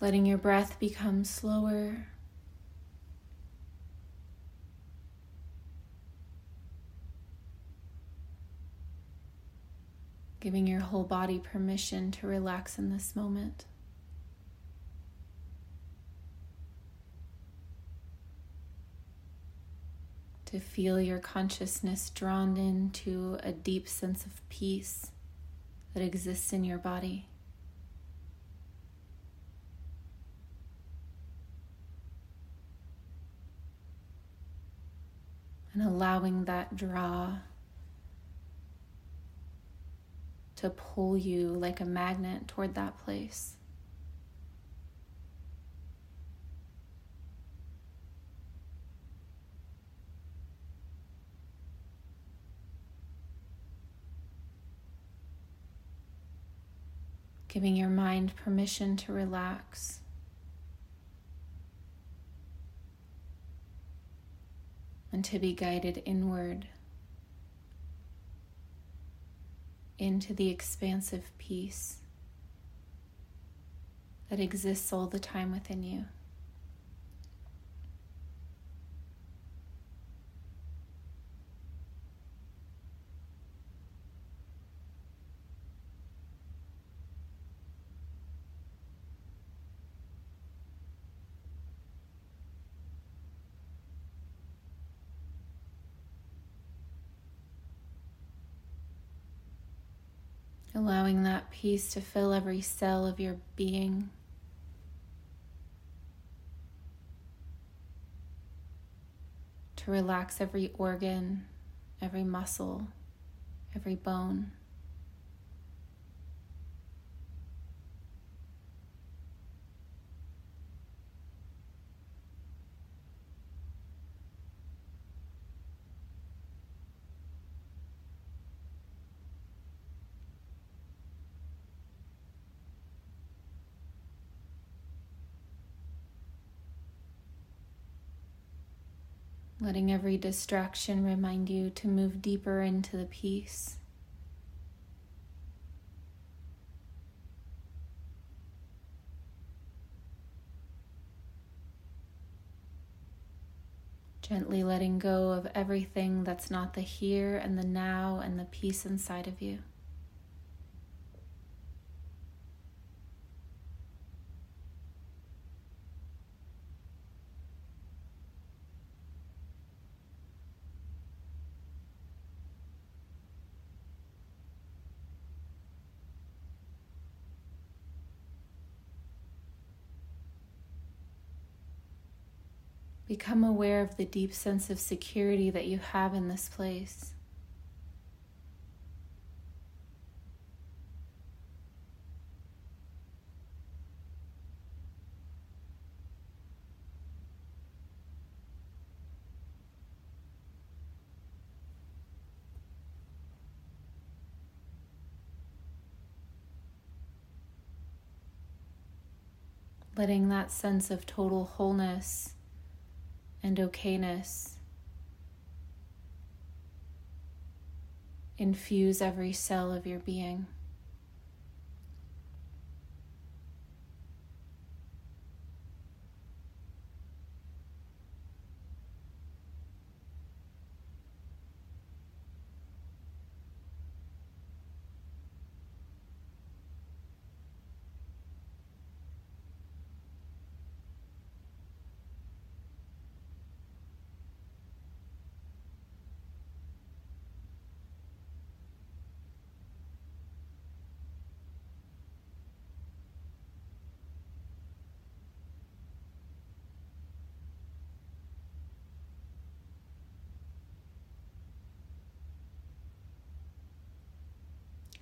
letting your breath become slower. Giving your whole body permission to relax in this moment. To feel your consciousness drawn into a deep sense of peace that exists in your body. And allowing that draw to pull you like a magnet toward that place. Giving your mind permission to relax. And to be guided inward into the expansive peace that exists all the time within you. Allowing that peace to fill every cell of your being. To relax every organ, every muscle, every bone. Letting every distraction remind you to move deeper into the peace. Gently letting go of everything that's not the here and the now and the peace inside of you. Become aware of the deep sense of security that you have in this place. letting that sense of total wholeness and okayness. Infuse every cell of your being.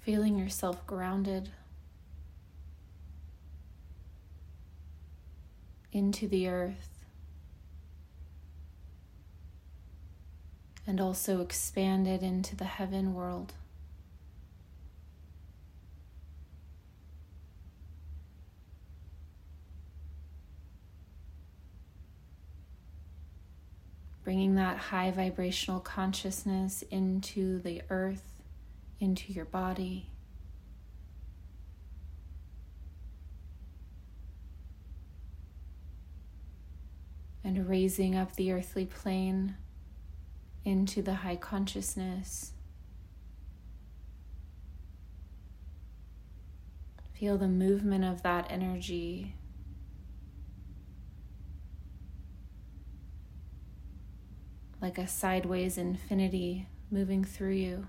Feeling yourself grounded into the earth and also expanded into the heaven world. Bringing that high vibrational consciousness into the earth into your body. and raising up the earthly plane into the high consciousness. Feel the movement of that energy. Like a sideways infinity moving through you.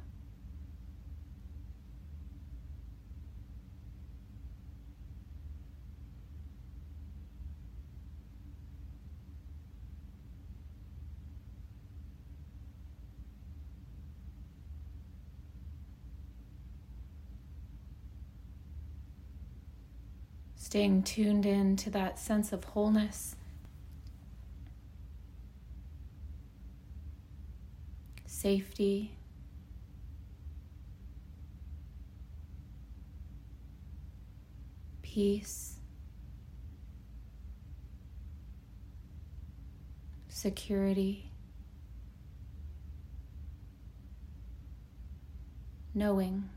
Staying tuned in to that sense of wholeness. Safety. Peace. Security. Knowing.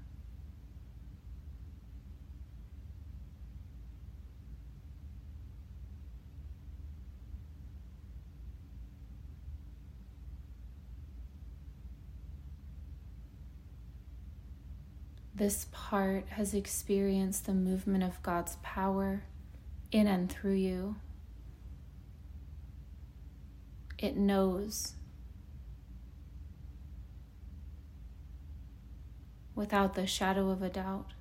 This part has experienced the movement of God's power in and through you. It knows without the shadow of a doubt.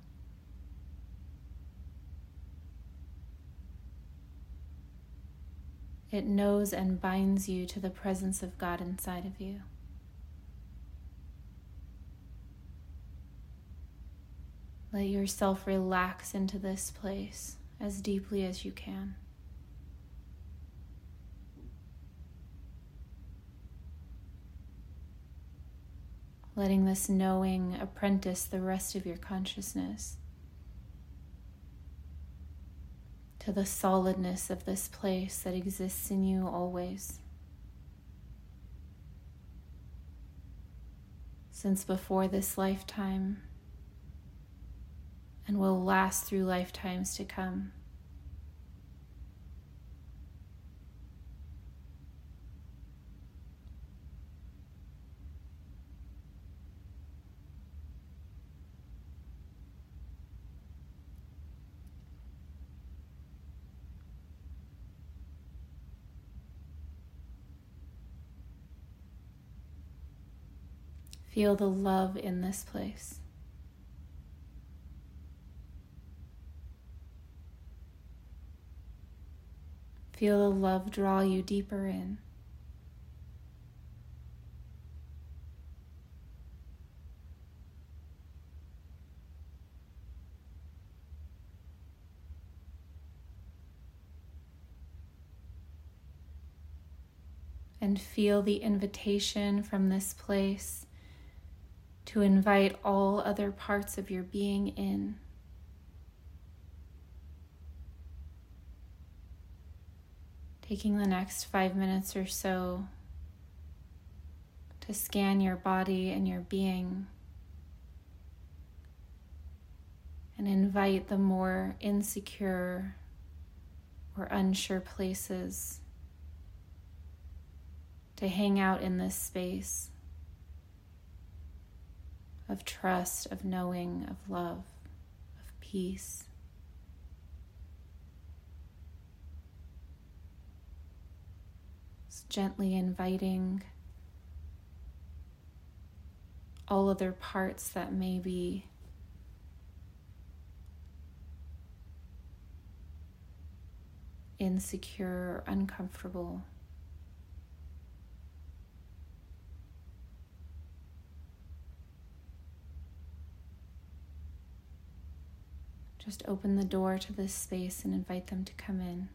It knows and binds you to the presence of God inside of you. Let yourself relax into this place as deeply as you can. Letting this knowing apprentice the rest of your consciousness to the solidness of this place that exists in you always. Since before this lifetime, and will last through lifetimes to come. Feel the love in this place. Feel the love draw you deeper in. And feel the invitation from this place to invite all other parts of your being in. Taking the next five minutes or so to scan your body and your being and invite the more insecure or unsure places to hang out in this space of trust, of knowing, of love, of peace. Gently inviting all other parts that may be insecure or uncomfortable. Just open the door to this space and invite them to come in.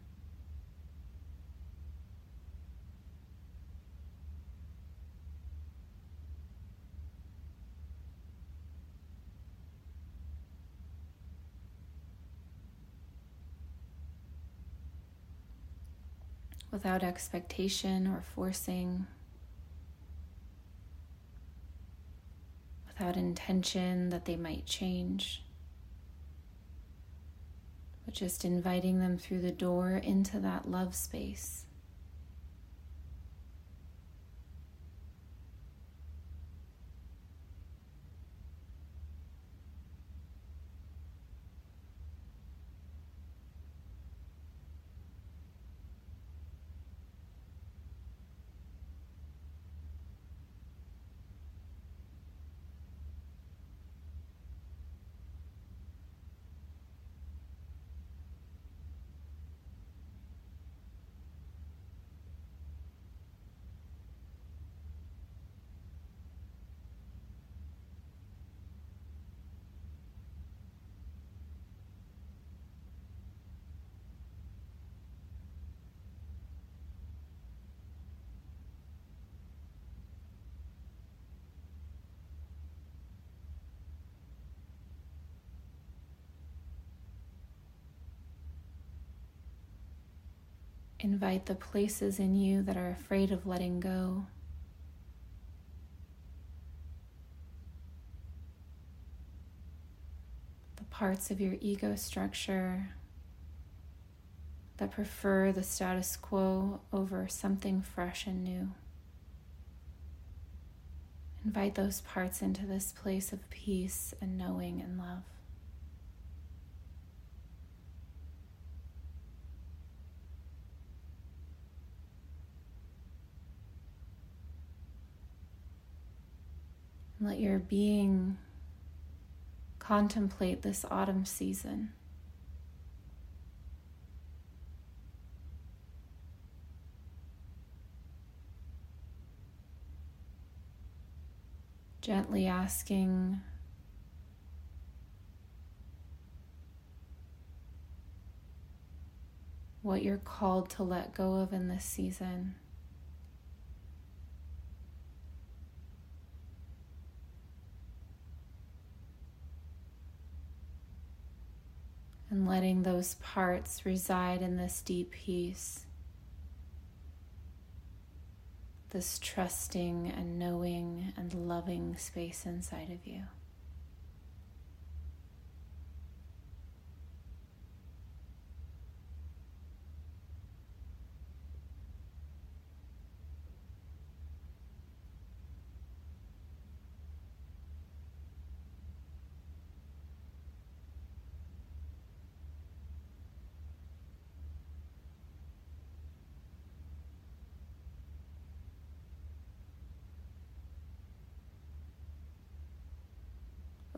Without expectation or forcing, without intention that they might change, but just inviting them through the door into that love space. Invite the places in you that are afraid of letting go. The parts of your ego structure that prefer the status quo over something fresh and new. Invite those parts into this place of peace and knowing and love. Let your being contemplate this autumn season. Gently asking what you're called to let go of in this season. Letting those parts reside in this deep peace, this trusting and knowing and loving space inside of you.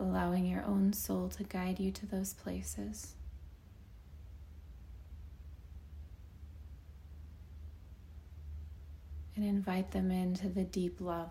Allowing your own soul to guide you to those places. And invite them into the deep love.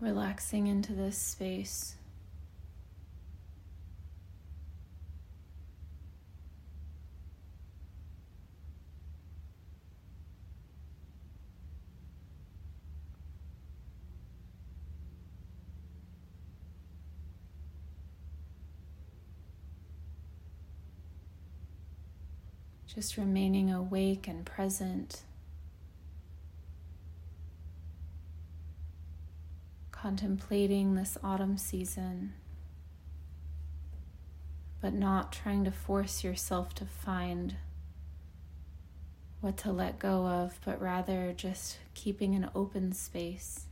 Relaxing into this space. Just remaining awake and present. Contemplating this autumn season, but not trying to force yourself to find what to let go of, but rather just keeping an open space.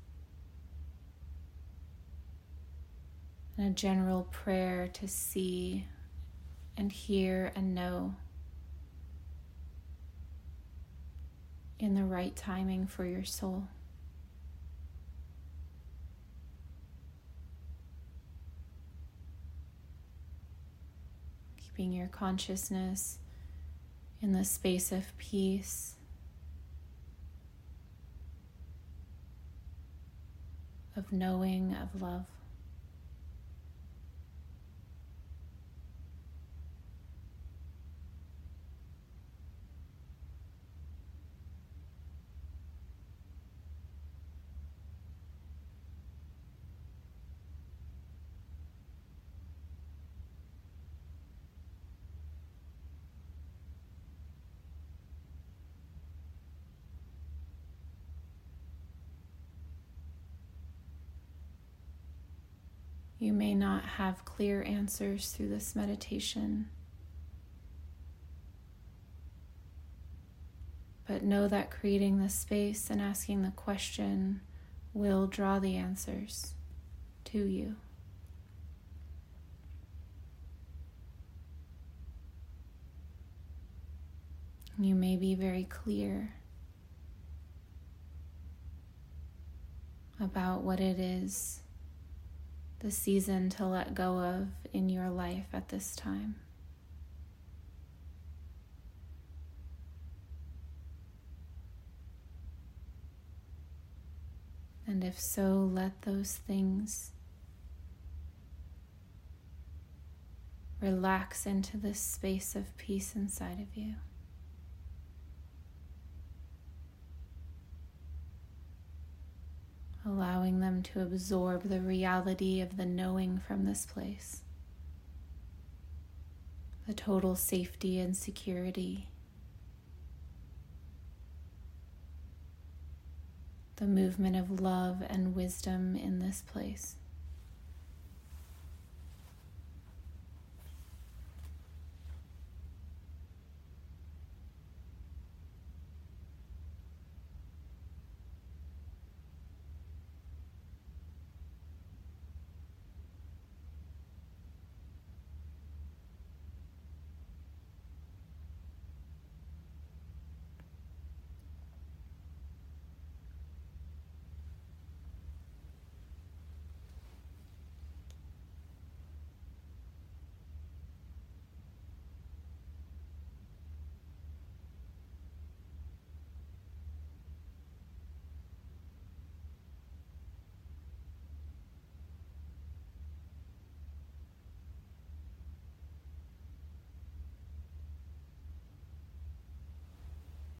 And a general prayer to see and hear and know in the right timing for your soul. Your consciousness in the space of peace. Of knowing, of love. You may not have clear answers through this meditation, but know that creating the space and asking the question will draw the answers to you. You may be very clear about what it is the season to let go of in your life at this time. And if so, let those things relax into this space of peace inside of you. Allowing them to absorb the reality of the knowing from this place, the total safety and security, the movement of love and wisdom in this place.